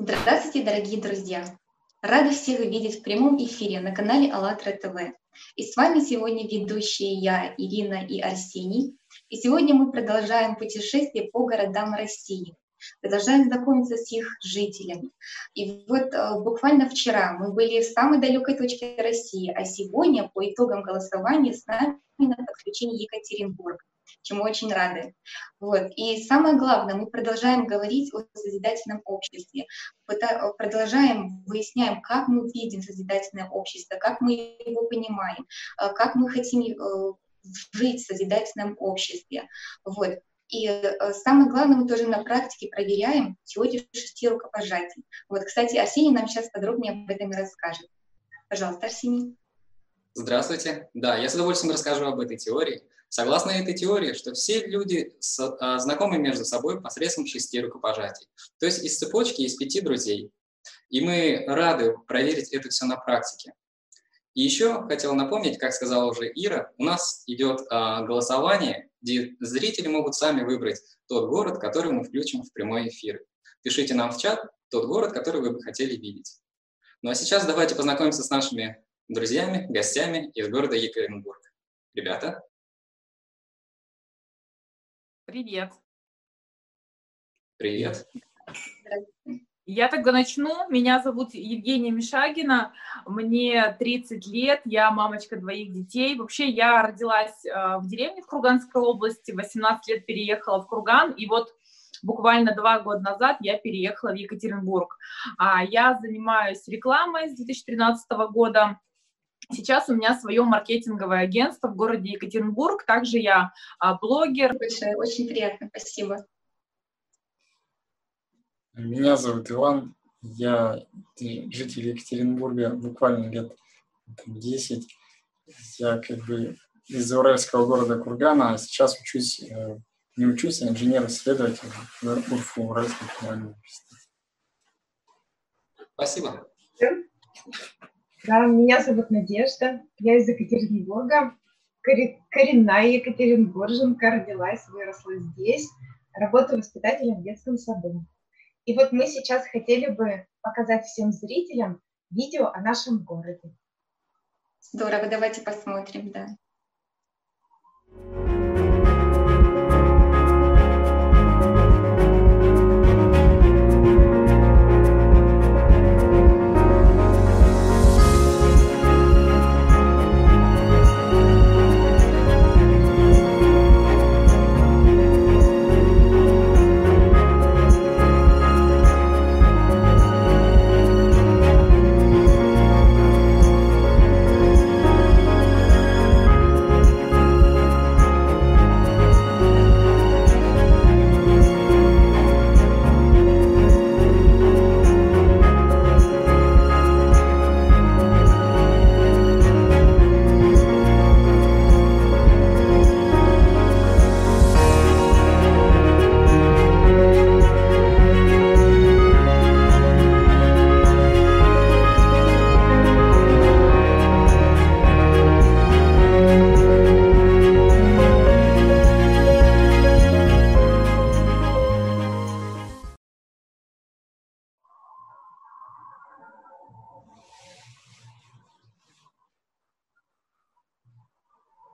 Здравствуйте, дорогие друзья! Рада всех видеть в прямом эфире на канале АЛЛАТРА ТВ. И с вами сегодня ведущие я, Ирина и Арсений. И сегодня мы продолжаем путешествие по городам России. Продолжаем знакомиться с их жителями. И вот э, буквально вчера мы были в самой далекой точке России, а сегодня по итогам голосования с нами на подключении Екатеринбург чему очень рады. Вот. И самое главное, мы продолжаем говорить о созидательном обществе, продолжаем, выясняем, как мы видим созидательное общество, как мы его понимаем, э, как мы хотим э, жить в созидательном обществе. Вот. И э, самое главное, мы тоже на практике проверяем теорию шести рукопожатий. Вот, кстати, Арсений нам сейчас подробнее об этом и расскажет. Пожалуйста, Арсений. Здравствуйте. Да, я с удовольствием расскажу об этой теории. Согласно этой теории, что все люди с, а, знакомы между собой посредством шести рукопожатий. То есть из цепочки есть пяти друзей. И мы рады проверить это все на практике. И еще хотел напомнить, как сказала уже Ира, у нас идет а, голосование, где зрители могут сами выбрать тот город, который мы включим в прямой эфир. Пишите нам в чат тот город, который вы бы хотели видеть. Ну а сейчас давайте познакомимся с нашими друзьями, гостями из города Екатеринбург. Ребята, Привет. Привет. Я тогда начну. Меня зовут Евгения Мишагина, мне 30 лет, я мамочка двоих детей. Вообще я родилась э, в деревне в Курганской области, 18 лет переехала в Курган, и вот буквально два года назад я переехала в Екатеринбург. А Я занимаюсь рекламой с 2013 года, Сейчас у меня свое маркетинговое агентство в городе Екатеринбург. Также я а, блогер. Большое, очень приятно, спасибо. Меня зовут Иван. Я житель Екатеринбурга буквально лет 10. Я как бы из уральского города Кургана, а сейчас учусь, э, не учусь, а инженер-исследователь в УРФУ, Уральском федеральном Спасибо. Да, меня зовут Надежда, я из Екатеринбурга, коренная екатеринбурженка, родилась, выросла здесь, работаю воспитателем в детском саду. И вот мы сейчас хотели бы показать всем зрителям видео о нашем городе. Здорово, давайте посмотрим, да.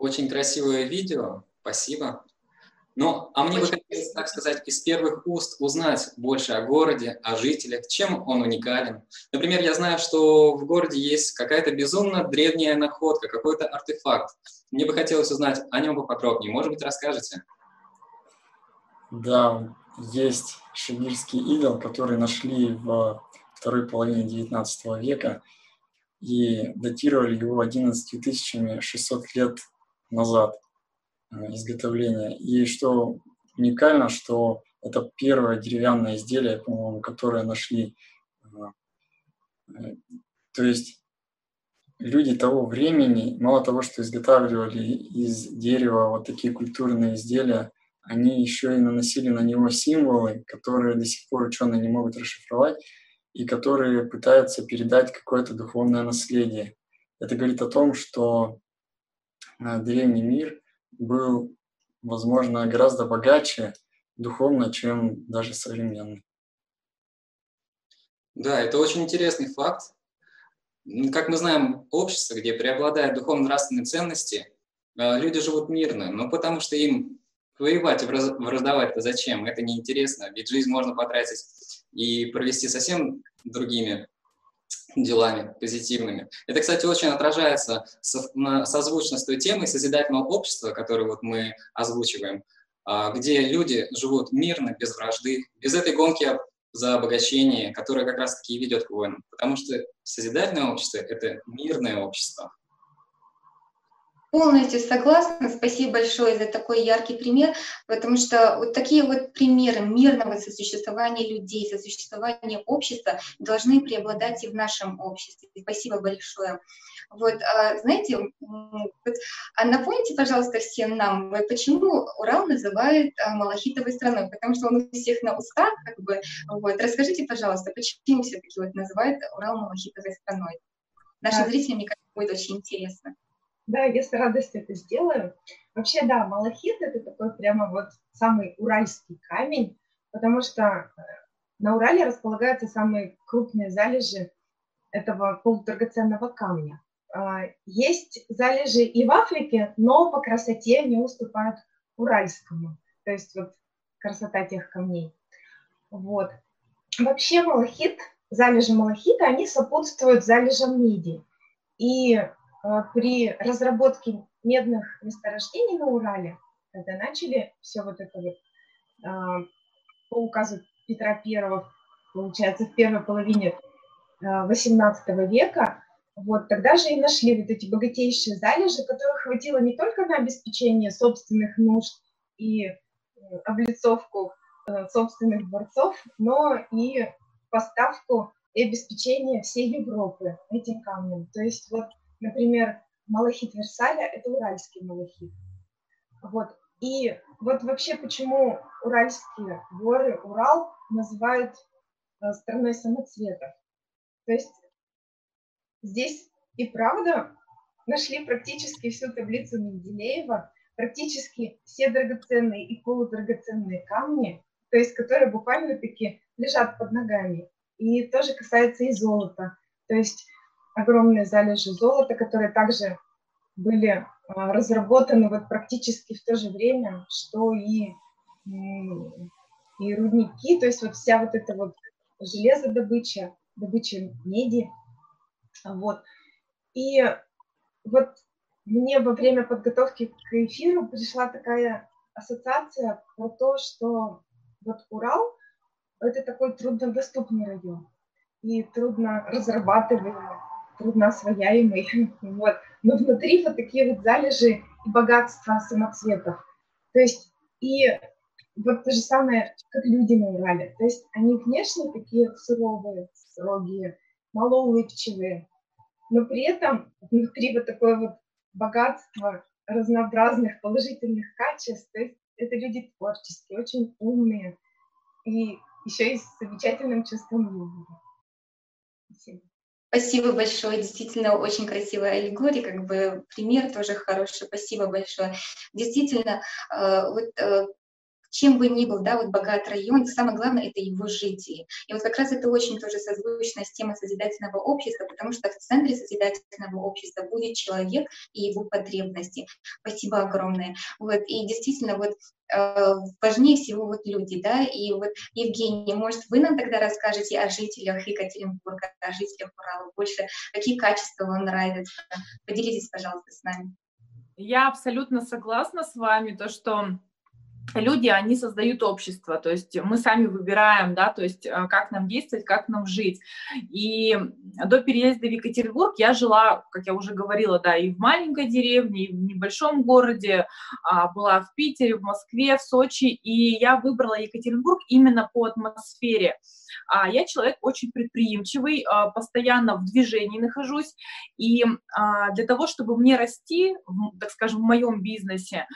Очень красивое видео, спасибо. Ну, а мне бы хотелось, так сказать, из первых уст узнать больше о городе, о жителях, чем он уникален. Например, я знаю, что в городе есть какая-то безумно древняя находка, какой-то артефакт. Мне бы хотелось узнать о нем поподробнее. Может быть, расскажете? Да, есть шибирский идол, который нашли в второй половине XIX века и датировали его 11 600 лет назад э, изготовления. И что уникально, что это первое деревянное изделие, по-моему, которое нашли. Э, э, то есть люди того времени, мало того, что изготавливали из дерева вот такие культурные изделия, они еще и наносили на него символы, которые до сих пор ученые не могут расшифровать, и которые пытаются передать какое-то духовное наследие. Это говорит о том, что древний мир был, возможно, гораздо богаче духовно, чем даже современный. Да, это очень интересный факт. Как мы знаем, общество, где преобладают духовно-нравственные ценности, э, люди живут мирно, но потому что им воевать враждовать-то зачем? Это неинтересно, ведь жизнь можно потратить и провести совсем другими делами позитивными. Это, кстати, очень отражается созвучно с той темой созидательного общества, которую вот мы озвучиваем, а, где люди живут мирно, без вражды, без этой гонки за обогащение, которая как раз-таки и ведет к войнам. Потому что созидательное общество — это мирное общество. Полностью согласна. Спасибо большое за такой яркий пример, потому что вот такие вот примеры мирного сосуществования людей, сосуществования общества должны преобладать и в нашем обществе. Спасибо большое. Вот, а, знаете, вот, а напомните, пожалуйста, всем нам, почему Урал называют а, малахитовой страной, потому что он у всех на устах, как бы, вот, расскажите, пожалуйста, почему все-таки вот называют Урал малахитовой страной? Нашим зрителям, мне кажется, будет очень интересно. Да, я с радостью это сделаю. Вообще, да, малахит – это такой прямо вот самый уральский камень, потому что э, на Урале располагаются самые крупные залежи этого полудрагоценного камня. А, есть залежи и в Африке, но по красоте не уступают уральскому, то есть вот красота тех камней. Вот. Вообще малахит, залежи малахита, они сопутствуют залежам меди. И при разработке медных месторождений на Урале, когда начали все вот это вот а, по указу Петра Первого, получается, в первой половине XVIII а, века, вот тогда же и нашли вот эти богатейшие залежи, которых хватило не только на обеспечение собственных нужд и э, облицовку э, собственных дворцов, но и поставку и обеспечение всей Европы этим камнем. То есть вот Например, малахит Версаля – это уральский малахит. Вот. И вот вообще почему уральские горы, Урал называют э, страной самоцветов. То есть здесь и правда нашли практически всю таблицу Менделеева, практически все драгоценные и полудрагоценные камни, то есть которые буквально-таки лежат под ногами. И тоже касается и золота. То есть огромные залежи золота, которые также были а, разработаны вот практически в то же время, что и, и рудники, то есть вот вся вот эта вот железодобыча, добыча меди, вот. И вот мне во время подготовки к эфиру пришла такая ассоциация про то, что вот Урал – это такой труднодоступный район и трудно разрабатываемый трудно освояемый. Вот. Но внутри вот такие вот залежи и богатства самоцветов. То есть и вот то же самое, как люди на Урале. То есть они внешне такие суровые, строгие, малоулыбчивые, но при этом внутри вот такое вот богатство разнообразных положительных качеств. То есть это люди творческие, очень умные и еще и с замечательным чувством юмора. Спасибо. Спасибо большое, действительно очень красивая аллегория, как бы пример тоже хороший, спасибо большое. Действительно, э, вот э, чем бы ни был, да, вот богат район, самое главное – это его жители. И вот как раз это очень тоже созвучно с темой созидательного общества, потому что в центре созидательного общества будет человек и его потребности. Спасибо огромное. Вот, и действительно, вот э, важнее всего вот люди, да, и вот, Евгений, может, вы нам тогда расскажете о жителях Екатеринбурга, о жителях Урала больше, какие качества вам нравятся? Поделитесь, пожалуйста, с нами. Я абсолютно согласна с вами, то, что люди, они создают общество, то есть мы сами выбираем, да, то есть э, как нам действовать, как нам жить. И до переезда в Екатеринбург я жила, как я уже говорила, да, и в маленькой деревне, и в небольшом городе, а, была в Питере, в Москве, в Сочи, и я выбрала Екатеринбург именно по атмосфере. А, я человек очень предприимчивый, а, постоянно в движении нахожусь, и для того, чтобы мне расти, так скажем, в моем бизнесе,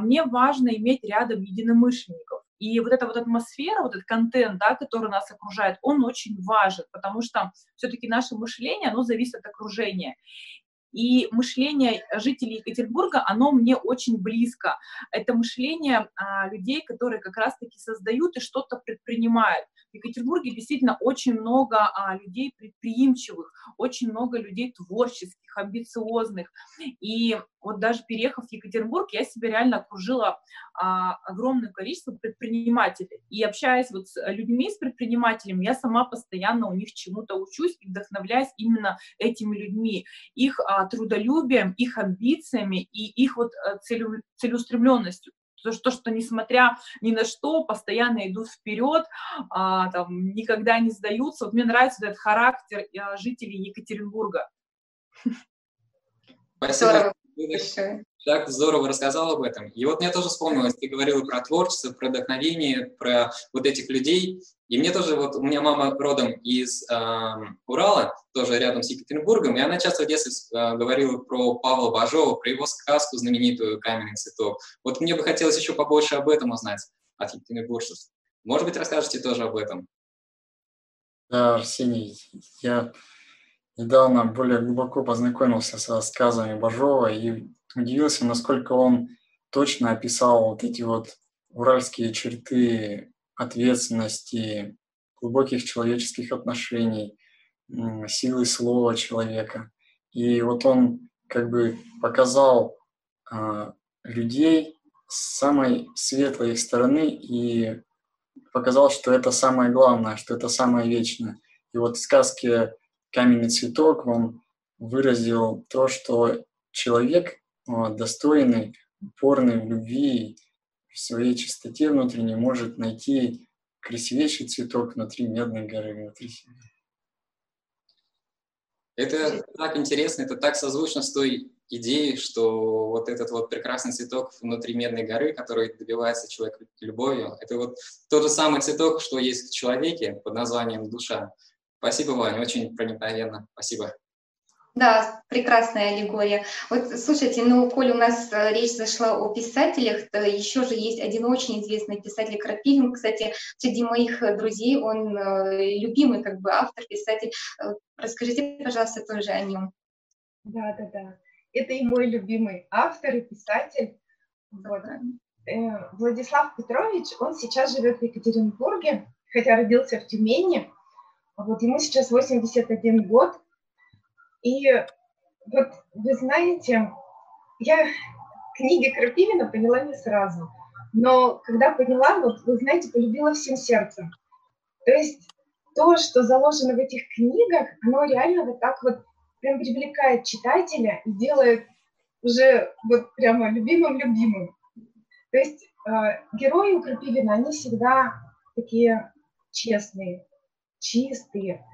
мне важно иметь рядом единомышленников. И вот эта вот атмосфера, вот этот контент, да, который нас окружает, он очень важен, потому что все-таки наше мышление, оно зависит от окружения. И мышление жителей Екатеринбурга, оно мне очень близко. Это мышление а, людей, которые как раз-таки создают и что-то предпринимают. В Екатеринбурге действительно очень много а, людей предприимчивых, очень много людей творческих, амбициозных. И вот даже переехав в Екатеринбург, я себя реально окружила а, огромным количеством предпринимателей. И общаясь вот с людьми, с предпринимателями, я сама постоянно у них чему-то учусь и вдохновляюсь именно этими людьми, их а, трудолюбием, их амбициями и их вот целю, целеустремленностью. То, что, что несмотря ни на что, постоянно идут вперед, а, там, никогда не сдаются. Вот мне нравится этот характер а, жителей Екатеринбурга. Спасибо. Так здорово рассказал об этом. И вот мне тоже вспомнилось, ты говорила про творчество, про вдохновение, про вот этих людей. И мне тоже, вот у меня мама родом из э, Урала, тоже рядом с Екатеринбургом, и она часто в детстве э, говорила про Павла Бажова, про его сказку знаменитую «Каменный цветок». Вот мне бы хотелось еще побольше об этом узнать от екатеринбуржцев. Может быть, расскажете тоже об этом? Да, Арсений, я недавно более глубоко познакомился со рассказами Бажова и удивился, насколько он точно описал вот эти вот уральские черты ответственности, глубоких человеческих отношений, силы слова человека. И вот он как бы показал э, людей с самой светлой их стороны и показал, что это самое главное, что это самое вечное. И вот в сказке «Каменный цветок» он выразил то, что человек достойный, упорный в любви, в своей чистоте внутренней может найти красивейший цветок внутри Медной горы, внутри себя. Это так интересно, это так созвучно с той идеей, что вот этот вот прекрасный цветок внутри Медной горы, который добивается человек любовью, это вот тот же самый цветок, что есть в человеке под названием душа. Спасибо, Ваня, очень проникновенно. Спасибо. Да, прекрасная аллегория. Вот слушайте, ну, коль у нас э, речь зашла о писателях, то еще же есть один очень известный писатель Крапивин. Кстати, среди моих э, друзей он э, любимый как бы автор, писатель. Расскажите, пожалуйста, тоже о нем. Да, да, да. Это и мой любимый автор и писатель. Вот. Владислав Петрович, он сейчас живет в Екатеринбурге, хотя родился в Тюмени. Вот ему сейчас 81 год. И вот вы знаете, я книги Крапивина поняла не сразу, но когда поняла, вот вы знаете, полюбила всем сердцем. То есть то, что заложено в этих книгах, оно реально вот так вот прям привлекает читателя и делает уже вот прямо любимым-любимым. То есть э, герои у Крапивина, они всегда такие честные, чистые,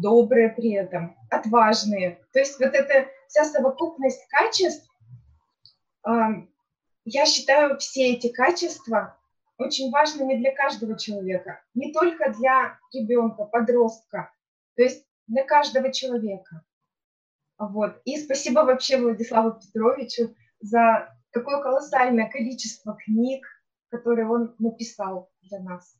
добрые при этом, отважные. То есть вот эта вся совокупность качеств, я считаю все эти качества очень важными для каждого человека, не только для ребенка, подростка, то есть для каждого человека. Вот. И спасибо вообще Владиславу Петровичу за такое колоссальное количество книг, которые он написал для нас.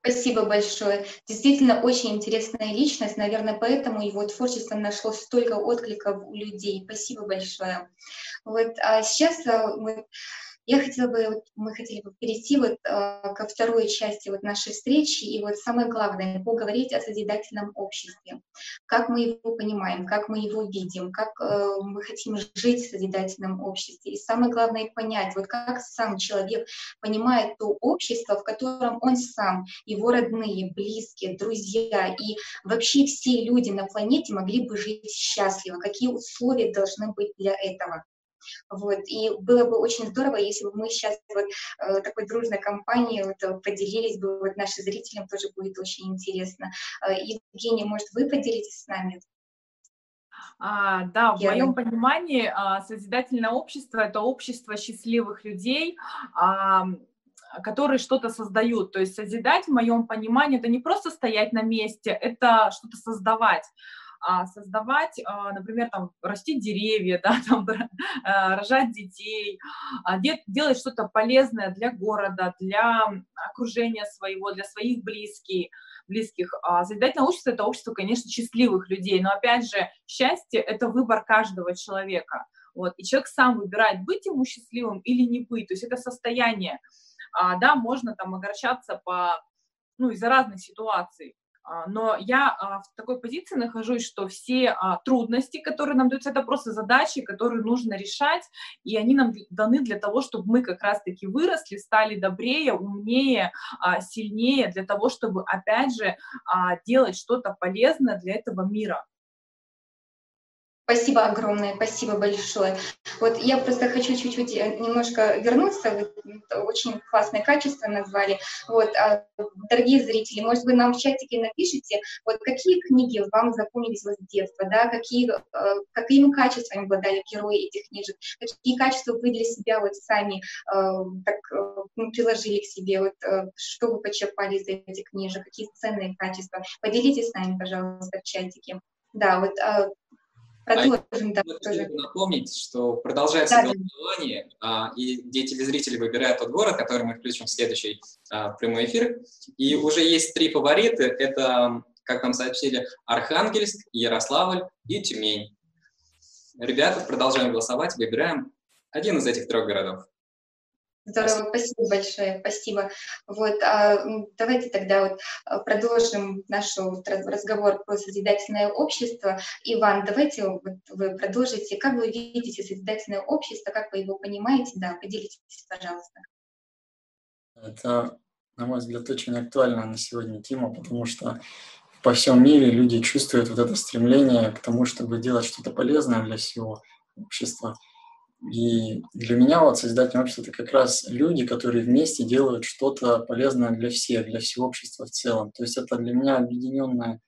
Спасибо большое. Действительно, очень интересная личность. Наверное, поэтому его творчество нашло столько откликов у людей. Спасибо большое. Вот, а сейчас а, вот, я хотела бы, мы хотели бы перейти вот э, ко второй части вот нашей встречи, и вот самое главное, поговорить о созидательном обществе. Как мы его понимаем, как мы его видим, как э, мы хотим жить в созидательном обществе. И самое главное понять, вот как сам человек понимает то общество, в котором он сам, его родные, близкие, друзья и вообще все люди на планете могли бы жить счастливо, какие условия должны быть для этого. Вот. И было бы очень здорово, если бы мы сейчас вот э, такой дружной компанией вот, э, поделились бы, вот нашим зрителям тоже будет очень интересно. Э, Евгения, может, вы поделитесь с нами? А, да, в моем понимании а, созидательное общество это общество счастливых людей, а, которые что-то создают. То есть созидать, в моем понимании, это не просто стоять на месте, это что-то создавать создавать, а, например, там, растить деревья, да, там, а, рожать детей, делать что-то полезное для города, для окружения своего, для своих близких, близких. Созидательное общество – это общество, конечно, счастливых людей, но, опять же, счастье – это выбор каждого человека. Вот, и человек сам выбирает, быть ему счастливым или не быть, то есть это состояние. А, да, можно там огорчаться по ну, из-за разных ситуаций. А, но я а, в такой позиции нахожусь, что все а, трудности, которые нам даются, это просто задачи, которые нужно решать, и они нам даны для того, чтобы мы как раз-таки выросли, стали добрее, умнее, сильнее, для того, чтобы, опять же, делать что-то полезное для этого мира. Спасибо огромное, спасибо большое. Вот я просто хочу чуть-чуть э, немножко вернуться, вы очень классное качество назвали. Вот, а, дорогие зрители, может быть, нам в чатике напишите, вот какие книги вам запомнились с детства, да, какие, э, какими качествами обладали герои этих книжек, какие качества вы для себя вот сами э, так ну, приложили к себе, вот что вы почерпали из этих книжек, какие ценные качества. Поделитесь с нами, пожалуйста, в чатике. Да, вот а, Продолжим, а да, тоже. напомнить, что продолжается да, голосование, а, и где телезрители выбирают тот город, который мы включим в следующий а, прямой эфир. И уже есть три фавориты. Это, как нам сообщили, Архангельск, Ярославль и Тюмень. Ребята, продолжаем голосовать, выбираем один из этих трех городов. Здорово, спасибо большое, спасибо. Вот, а, давайте тогда вот а, продолжим наш разговор про созидательное общество. Иван, давайте вот вы продолжите. Как вы видите созидательное общество, как вы его понимаете? Да, поделитесь, пожалуйста. Это, на мой взгляд, очень актуальная на сегодня тема, потому что по всем мире люди чувствуют вот это стремление к тому, чтобы делать что-то полезное для всего общества – и для меня вот Созидательное общество – это как раз люди, которые вместе делают что-то полезное для всех, для всего общества в целом. То есть это для меня объединенное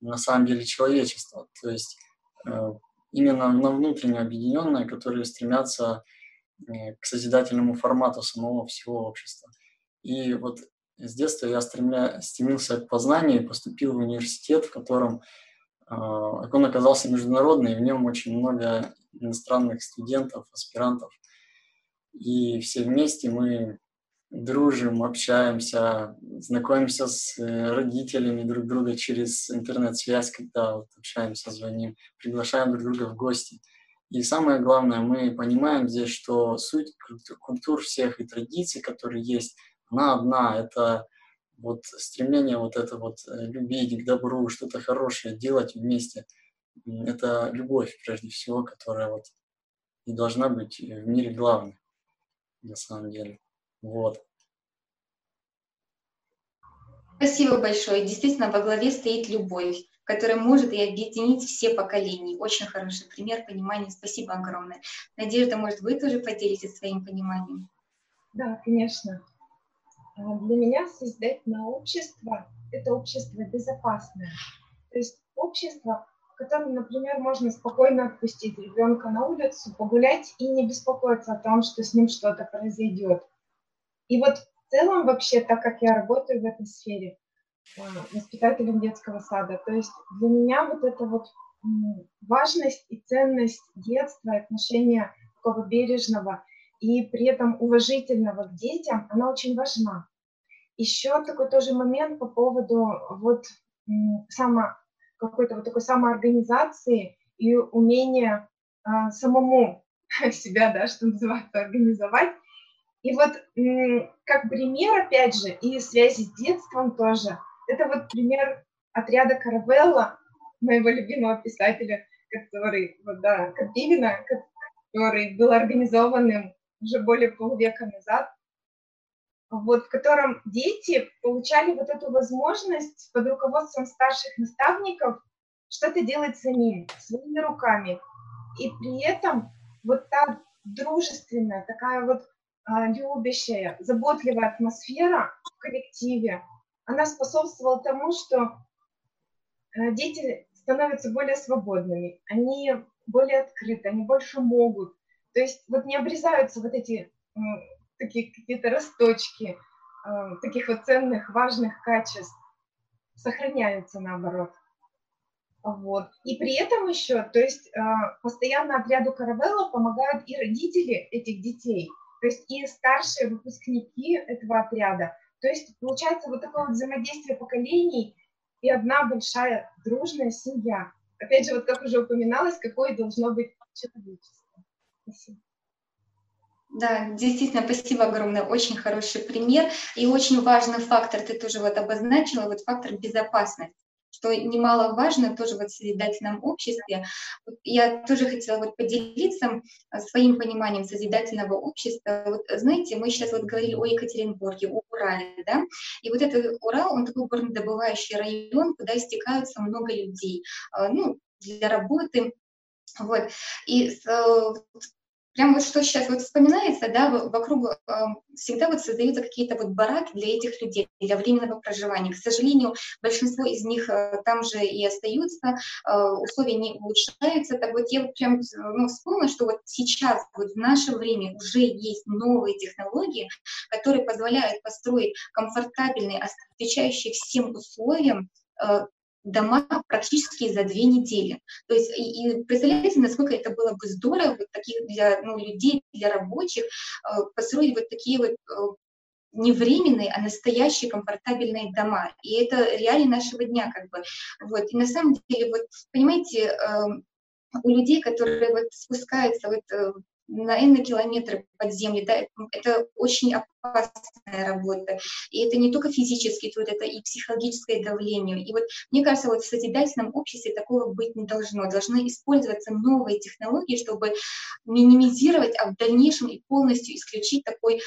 на самом деле человечество. То есть э, именно на внутреннее объединенное, которые стремятся э, к созидательному формату самого всего общества. И вот с детства я стремля, стремился к познанию и поступил в университет, в котором э, он оказался международный, и в нем очень много иностранных студентов, аспирантов. И все вместе мы дружим, общаемся, знакомимся с э, родителями друг друга через интернет-связь, когда вот общаемся, звоним, приглашаем друг друга в гости. И самое главное, мы понимаем здесь, что суть культур всех и традиций, которые есть, она одна. Это вот стремление вот это вот э, любить к добру, что-то хорошее делать вместе – это любовь, прежде всего, которая вот и должна быть в мире главной, на самом деле. Вот. Спасибо большое. Действительно, во главе стоит любовь, которая может и объединить все поколения. Очень хороший пример понимания. Спасибо огромное. Надежда, может, вы тоже поделитесь своим пониманием? Да, конечно. А, для меня созидательное общество – это общество безопасное. То есть общество, котором, например, можно спокойно отпустить ребенка на улицу, погулять и не беспокоиться о том, что с ним что-то произойдет. И вот в целом вообще, так как я работаю в этой сфере, а, воспитателем детского сада, то есть для меня вот эта вот важность и ценность детства, отношения такого бережного и при этом уважительного к детям, она очень важна. Еще такой тоже момент по поводу вот само какой-то вот такой самоорганизации и умения а, самому себя, да, что называется, организовать. И вот как пример, опять же, и связи с детством тоже, это вот пример отряда Каравелла, моего любимого писателя, который, вот, да, Карпивина, который был организованным уже более полувека назад вот, в котором дети получали вот эту возможность под руководством старших наставников что-то делать самим, своими руками. И при этом вот та дружественная, такая вот а, любящая, заботливая атмосфера в коллективе, она способствовала тому, что а, дети становятся более свободными, они более открыты, они больше могут. То есть вот не обрезаются вот эти такие какие-то росточки э, таких вот ценных, важных качеств сохраняются наоборот. Вот. И при этом еще, то есть э, постоянно отряду Каравелла помогают и родители этих детей, то есть и старшие выпускники этого отряда. То есть получается вот такое вот взаимодействие поколений и одна большая дружная семья. Опять же, вот как уже упоминалось, какое должно быть человечество. Спасибо. Да, действительно, спасибо огромное, очень хороший пример. И очень важный фактор, ты тоже вот обозначила, вот фактор безопасности что немаловажно тоже вот в созидательном обществе. Я тоже хотела вот поделиться своим пониманием созидательного общества. Вот, знаете, мы сейчас вот говорили о Екатеринбурге, о Урале, да, и вот этот Урал, он такой горнодобывающий район, куда стекаются много людей, а, ну, для работы, вот. И прям вот что сейчас вот вспоминается, да, вокруг э, всегда вот создаются какие-то вот бараки для этих людей, для временного проживания. К сожалению, большинство из них э, там же и остаются, э, условия не улучшаются. Так вот я вот прям ну, вспомнила, что вот сейчас, вот в наше время уже есть новые технологии, которые позволяют построить комфортабельные, отвечающие всем условиям э, дома практически за две недели. То есть, и, и представляете, насколько это было бы здорово вот таких для ну, людей, для рабочих, э, построить вот такие вот э, не временные, а настоящие комфортабельные дома. И это реально нашего дня как бы. Вот. И на самом деле, вот, понимаете, э, у людей, которые вот спускаются вот э, на n километры под землей, да, это очень опасная работа. И это не только физический труд, это и психологическое давление. И вот мне кажется, вот в созидательном обществе такого быть не должно. Должны использоваться новые технологии, чтобы минимизировать, а в дальнейшем и полностью исключить такой э,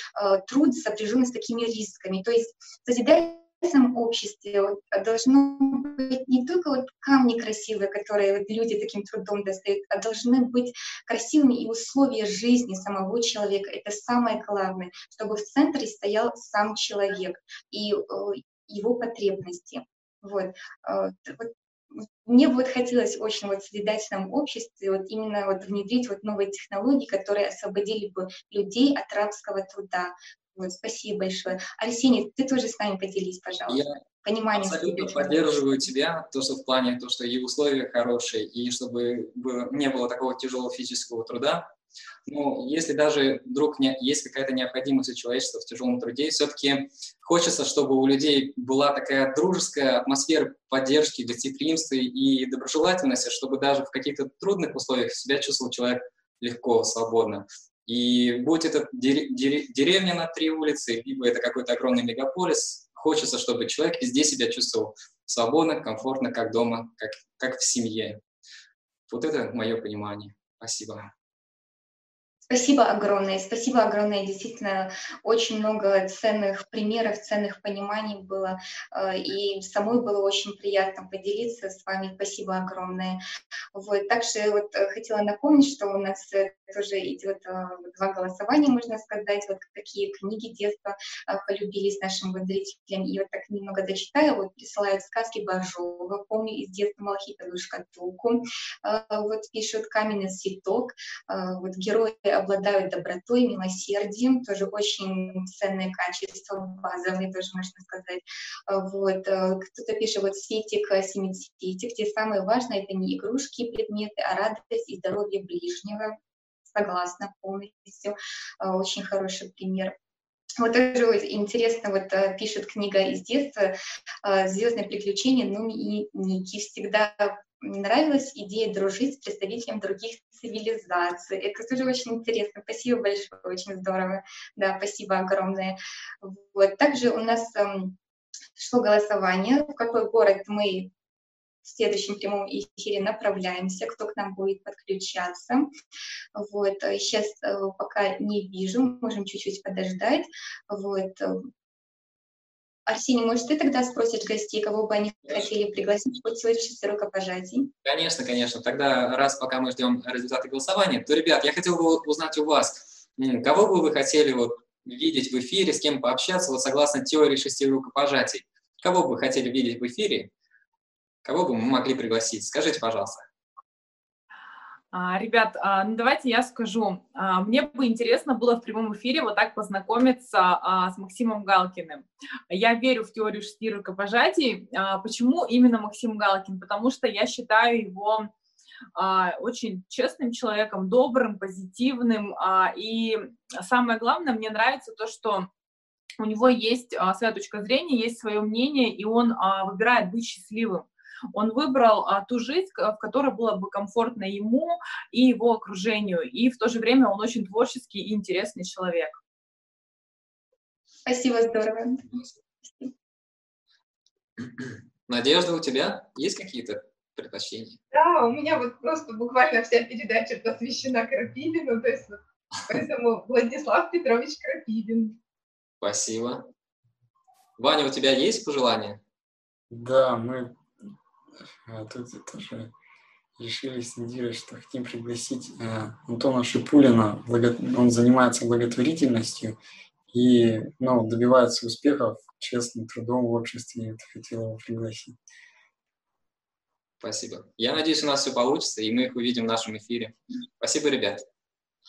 труд, сопряженный с такими рисками. То есть созидательное современном обществе вот, должно быть не только вот камни красивые, которые вот люди таким трудом достают, а должны быть красивыми и условия жизни самого человека. Это самое главное, чтобы в центре стоял сам человек и э, его потребности. Вот. Э, вот мне вот хотелось очень вот в созидательном обществе вот именно вот внедрить вот новые технологии, которые освободили бы людей от рабского труда, спасибо большое. Арсений, ты тоже с нами поделись, пожалуйста. Я пониманием. Абсолютно поддерживаю тебя, то, что в плане, то, что и условия хорошие, и чтобы не было такого тяжелого физического труда. Но если даже вдруг не, есть какая-то необходимость у человечества в тяжелом труде, все-таки хочется, чтобы у людей была такая дружеская атмосфера поддержки, гостеприимства и доброжелательности, чтобы даже в каких-то трудных условиях себя чувствовал человек легко, свободно. И будь это деревня на три улицы, либо это какой-то огромный мегаполис, хочется, чтобы человек везде себя чувствовал свободно, комфортно, как дома, как, как в семье. Вот это мое понимание. Спасибо. Спасибо огромное, спасибо огромное. Действительно, очень много ценных примеров, ценных пониманий было. Э, и самой было очень приятно поделиться с вами. Спасибо огромное. Вот. Также вот э, хотела напомнить, что у нас э, тоже идет два голосования, можно сказать, вот какие книги детства полюбились нашим вот зрителям. И вот так немного дочитаю, вот присылают сказки Бажова, помню из детства Малахитовую шкатулку, вот пишут Каменный цветок, вот герои обладают добротой, милосердием, тоже очень ценные качества, базовые тоже можно сказать. А, вот. Э, кто-то пишет, вот светик, э, семицветик, где самое важное это не игрушки и предметы, а радость и здоровье ближнего. Согласна полностью. А, очень хороший пример. Вот тоже интересно, вот э, пишет книга из детства «Звездные приключения Нуми и Ники». Всегда нравилась идея дружить с представителями других цивилизаций. Это тоже очень интересно. Спасибо большое, очень здорово. Да, спасибо огромное. Вот. Также у нас эм, шло голосование, в какой город мы в следующем прямом эфире направляемся, кто к нам будет подключаться. Вот. Сейчас э, пока не вижу, можем чуть-чуть подождать. Вот. Арсений, может, ты тогда спросишь гостей, кого бы они хотели пригласить, хоть совершить рукопожатий? Конечно, конечно. Тогда, раз пока мы ждем результаты голосования, то, ребят, я хотел бы узнать у вас, кого бы вы хотели вот видеть в эфире, с кем пообщаться, вот согласно теории шести рукопожатий. Кого бы вы хотели видеть в эфире? Кого бы мы могли пригласить? Скажите, пожалуйста. А, ребят, а, ну давайте я скажу. А, мне бы интересно было в прямом эфире вот так познакомиться с Максимом Галкиным. Я верю в теорию шести рукопожатий. Почему именно Максим Галкин? Потому что я считаю его очень честным человеком, добрым, позитивным. И самое главное, мне нравится то, что у него есть своя точка зрения, есть свое мнение, и он выбирает быть счастливым. Он выбрал а, ту жизнь, в которой было бы комфортно ему и его окружению. И в то же время он очень творческий и интересный человек. Спасибо, здорово. Надежда, у тебя есть какие-то предпочтения? Да, у меня вот просто буквально вся передача посвящена Крапивину, то есть вот, поэтому Владислав Петрович Крапивин. Спасибо. Ваня, у тебя есть пожелания? Да, мы а, тут тоже решили с Недирой, что хотим пригласить э, Антона Шипулина. Он занимается благотворительностью и ну, добивается успехов честным трудом в обществе. Я хотел его пригласить. Спасибо. Я надеюсь, у нас все получится, и мы их увидим в нашем эфире. Спасибо, ребят.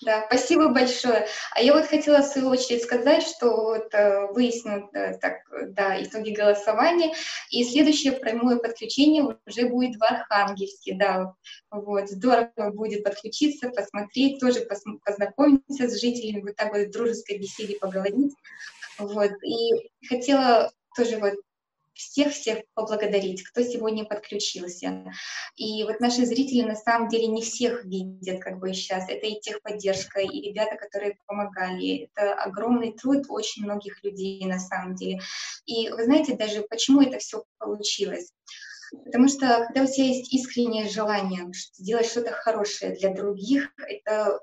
Да, спасибо большое. А я вот хотела в свою очередь сказать, что вот э, выяснят э, так, да, итоги голосования, и следующее прямое подключение уже будет в Архангельске, да, вот, здорово будет подключиться, посмотреть, тоже познакомиться с жителями, вот так вот в дружеской беседе поговорить, вот, и хотела тоже вот всех-всех поблагодарить, кто сегодня подключился. И вот наши зрители на самом деле не всех видят как бы сейчас. Это и техподдержка, и ребята, которые помогали. Это огромный труд очень многих людей на самом деле. И вы знаете даже, почему это все получилось? Потому что когда у тебя есть искреннее желание сделать что-то хорошее для других, это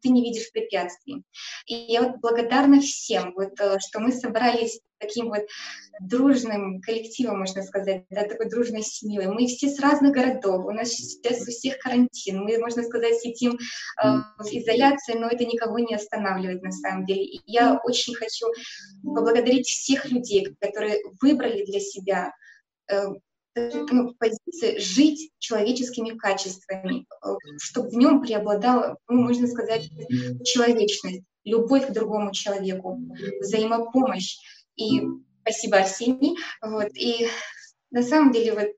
ты не видишь препятствий. И я вот благодарна всем, вот, э, что мы собрались таким вот дружным коллективом, можно сказать, да, такой дружной семьей. Мы все с разных городов, у нас сейчас у всех карантин, мы, можно сказать, сидим э, в изоляции, но это никого не останавливает на самом деле. И я очень хочу поблагодарить всех людей, которые выбрали для себя э, ну, позиции жить человеческими качествами, э, чтобы в нем преобладала, ну, можно сказать, человечность, любовь к другому человеку, взаимопомощь. И спасибо, Арсений. Вот, и на самом деле вот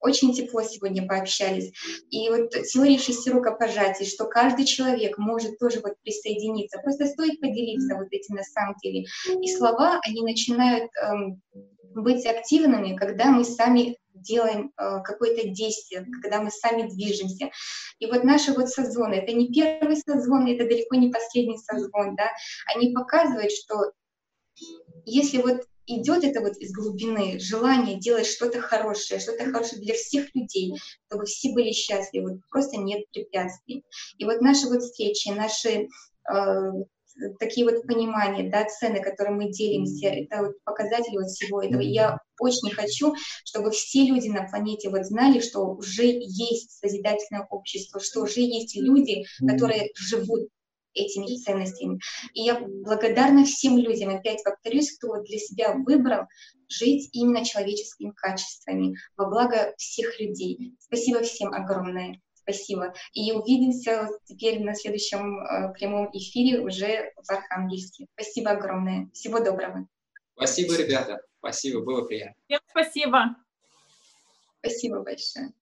очень тепло сегодня пообщались. И вот теория шести рукопожатий, что каждый человек может тоже вот присоединиться. Просто стоит поделиться вот этим на самом деле. И слова, они начинают эм, быть активными, когда мы сами делаем э, какое-то действие, когда мы сами движемся. И вот наши вот созвоны, это не первый созвон, это далеко не последний созвон, да, они показывают, что если вот идет это вот из глубины желание делать что-то хорошее, что-то хорошее для всех людей, чтобы все были счастливы, просто нет препятствий. И вот наши вот встречи, наши э, такие вот понимания, да, цены, которые мы делимся, это вот показатели вот всего этого. Я очень хочу, чтобы все люди на планете вот знали, что уже есть созидательное общество, что уже есть люди, которые живут этими ценностями. И я благодарна всем людям, опять повторюсь, кто для себя выбрал жить именно человеческими качествами во благо всех людей. Спасибо всем огромное. Спасибо. И увидимся теперь на следующем э, прямом эфире уже в Архангельске. Спасибо огромное. Всего доброго. Спасибо, ребята. Спасибо, было приятно. Всем спасибо. Спасибо большое.